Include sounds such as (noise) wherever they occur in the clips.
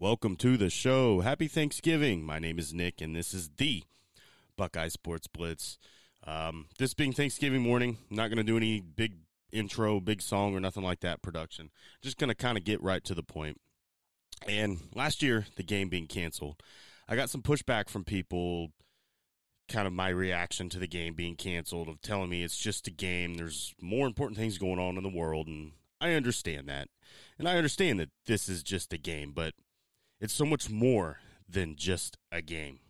Welcome to the show. Happy Thanksgiving. My name is Nick, and this is the Buckeye Sports Blitz. Um, this being Thanksgiving morning, I'm not going to do any big intro, big song, or nothing like that production. Just going to kind of get right to the point. And last year, the game being canceled, I got some pushback from people, kind of my reaction to the game being canceled, of telling me it's just a game. There's more important things going on in the world, and I understand that. And I understand that this is just a game, but it's so much more than just a game.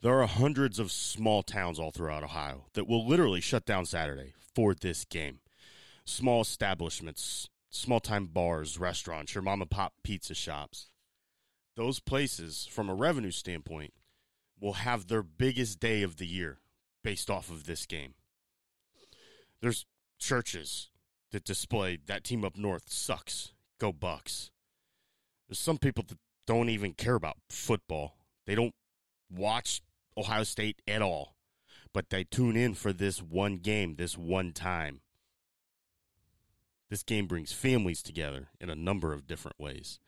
There are hundreds of small towns all throughout Ohio that will literally shut down Saturday for this game. Small establishments, small time bars, restaurants, your mom and pop pizza shops. Those places, from a revenue standpoint, will have their biggest day of the year based off of this game. There's churches that display that team up north sucks. Go Bucks. There's some people that don't even care about football. They don't watch Ohio State at all, but they tune in for this one game, this one time. This game brings families together in a number of different ways.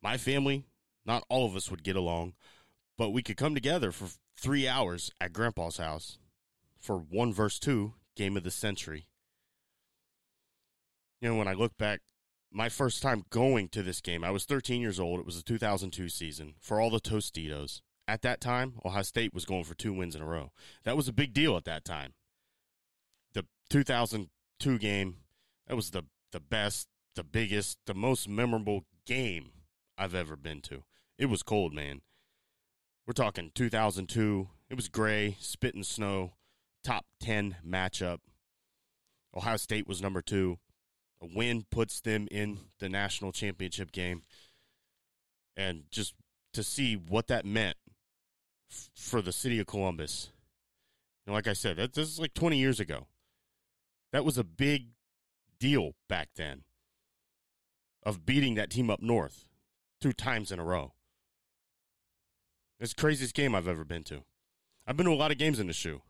My family, not all of us would get along, but we could come together for three hours at Grandpa's house for one verse two game of the century. You know, when I look back my first time going to this game, I was 13 years old. It was the 2002 season for all the Tostitos. At that time, Ohio State was going for two wins in a row. That was a big deal at that time. The 2002 game, that was the, the best, the biggest, the most memorable game I've ever been to. It was cold, man. We're talking 2002. It was gray, spitting snow, top 10 matchup. Ohio State was number two. A win puts them in the national championship game. And just to see what that meant f- for the city of Columbus. Know, like I said, that, this is like 20 years ago. That was a big deal back then of beating that team up north two times in a row. It's the craziest game I've ever been to. I've been to a lot of games in the shoe.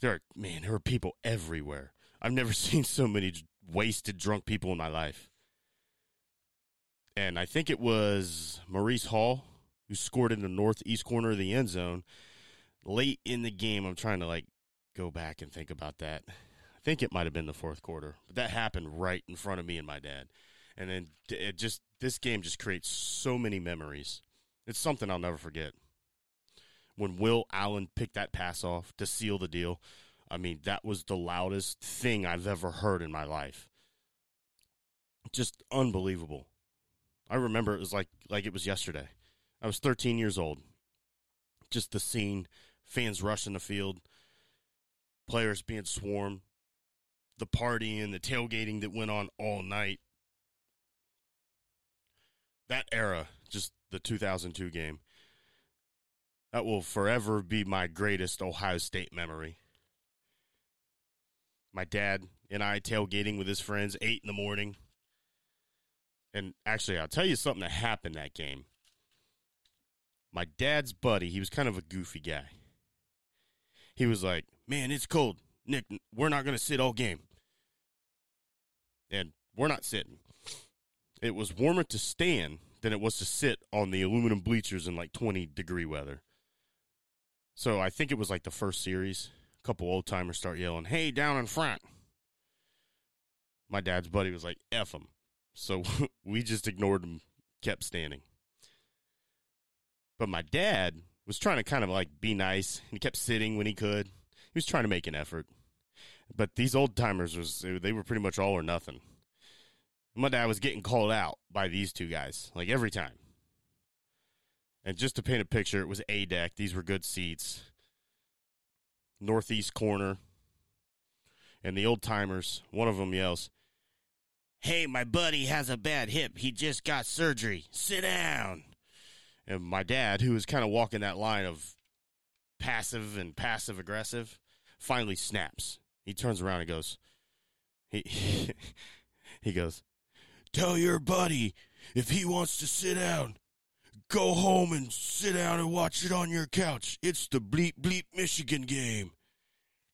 There are man, there are people everywhere. I've never (laughs) seen so many wasted drunk people in my life. And I think it was Maurice Hall who scored in the northeast corner of the end zone late in the game. I'm trying to like go back and think about that. I think it might have been the fourth quarter, but that happened right in front of me and my dad. And then it just this game just creates so many memories. It's something I'll never forget. When Will Allen picked that pass off to seal the deal, I mean, that was the loudest thing I've ever heard in my life. Just unbelievable. I remember it was like like it was yesterday. I was 13 years old. Just the scene, fans rushing the field, players being swarmed, the party and the tailgating that went on all night. That era, just the 2002 game, that will forever be my greatest Ohio State memory my dad and I tailgating with his friends, eight in the morning. And actually, I'll tell you something that happened that game. My dad's buddy, he was kind of a goofy guy. He was like, Man, it's cold. Nick, we're not going to sit all game. And we're not sitting. It was warmer to stand than it was to sit on the aluminum bleachers in like 20 degree weather. So I think it was like the first series couple old timers start yelling, "Hey, down in front!" My dad's buddy was like, "F them," so (laughs) we just ignored him, kept standing. But my dad was trying to kind of like be nice. He kept sitting when he could. He was trying to make an effort. But these old timers was they were pretty much all or nothing. My dad was getting called out by these two guys like every time. And just to paint a picture, it was A deck. These were good seats northeast corner, and the old timers, one of them yells, Hey, my buddy has a bad hip. He just got surgery. Sit down. And my dad, who was kind of walking that line of passive and passive aggressive, finally snaps. He turns around and goes, he, (laughs) he goes, Tell your buddy if he wants to sit down, Go home and sit down and watch it on your couch. It's the bleep bleep Michigan game.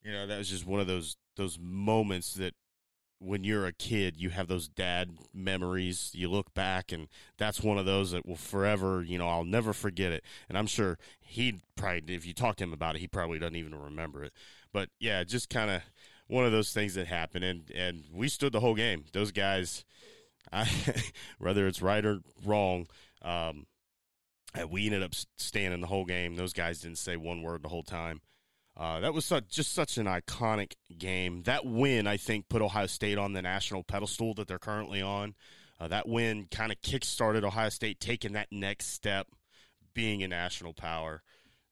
You know, that was just one of those those moments that when you're a kid, you have those dad memories. You look back, and that's one of those that will forever, you know, I'll never forget it. And I'm sure he'd probably, if you talk to him about it, he probably doesn't even remember it. But yeah, just kind of one of those things that happened, and and we stood the whole game. Those guys, I, (laughs) whether it's right or wrong, um, we ended up standing the whole game. Those guys didn't say one word the whole time. Uh, that was such, just such an iconic game. That win, I think, put Ohio State on the national pedestal that they're currently on. Uh, that win kind of kick-started Ohio State taking that next step, being a national power.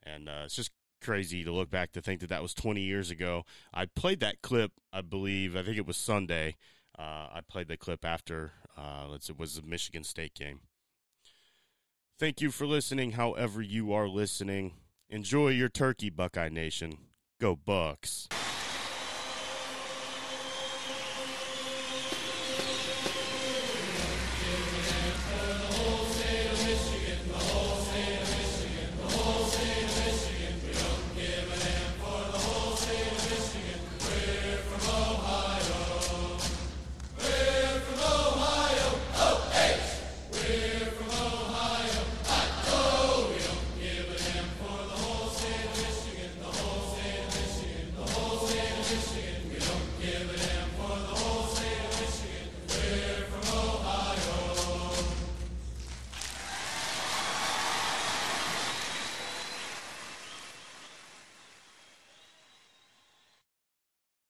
And uh, it's just crazy to look back to think that that was 20 years ago. I played that clip, I believe, I think it was Sunday. Uh, I played the clip after uh, it was the Michigan State game. Thank you for listening, however, you are listening. Enjoy your turkey, Buckeye Nation. Go Bucks.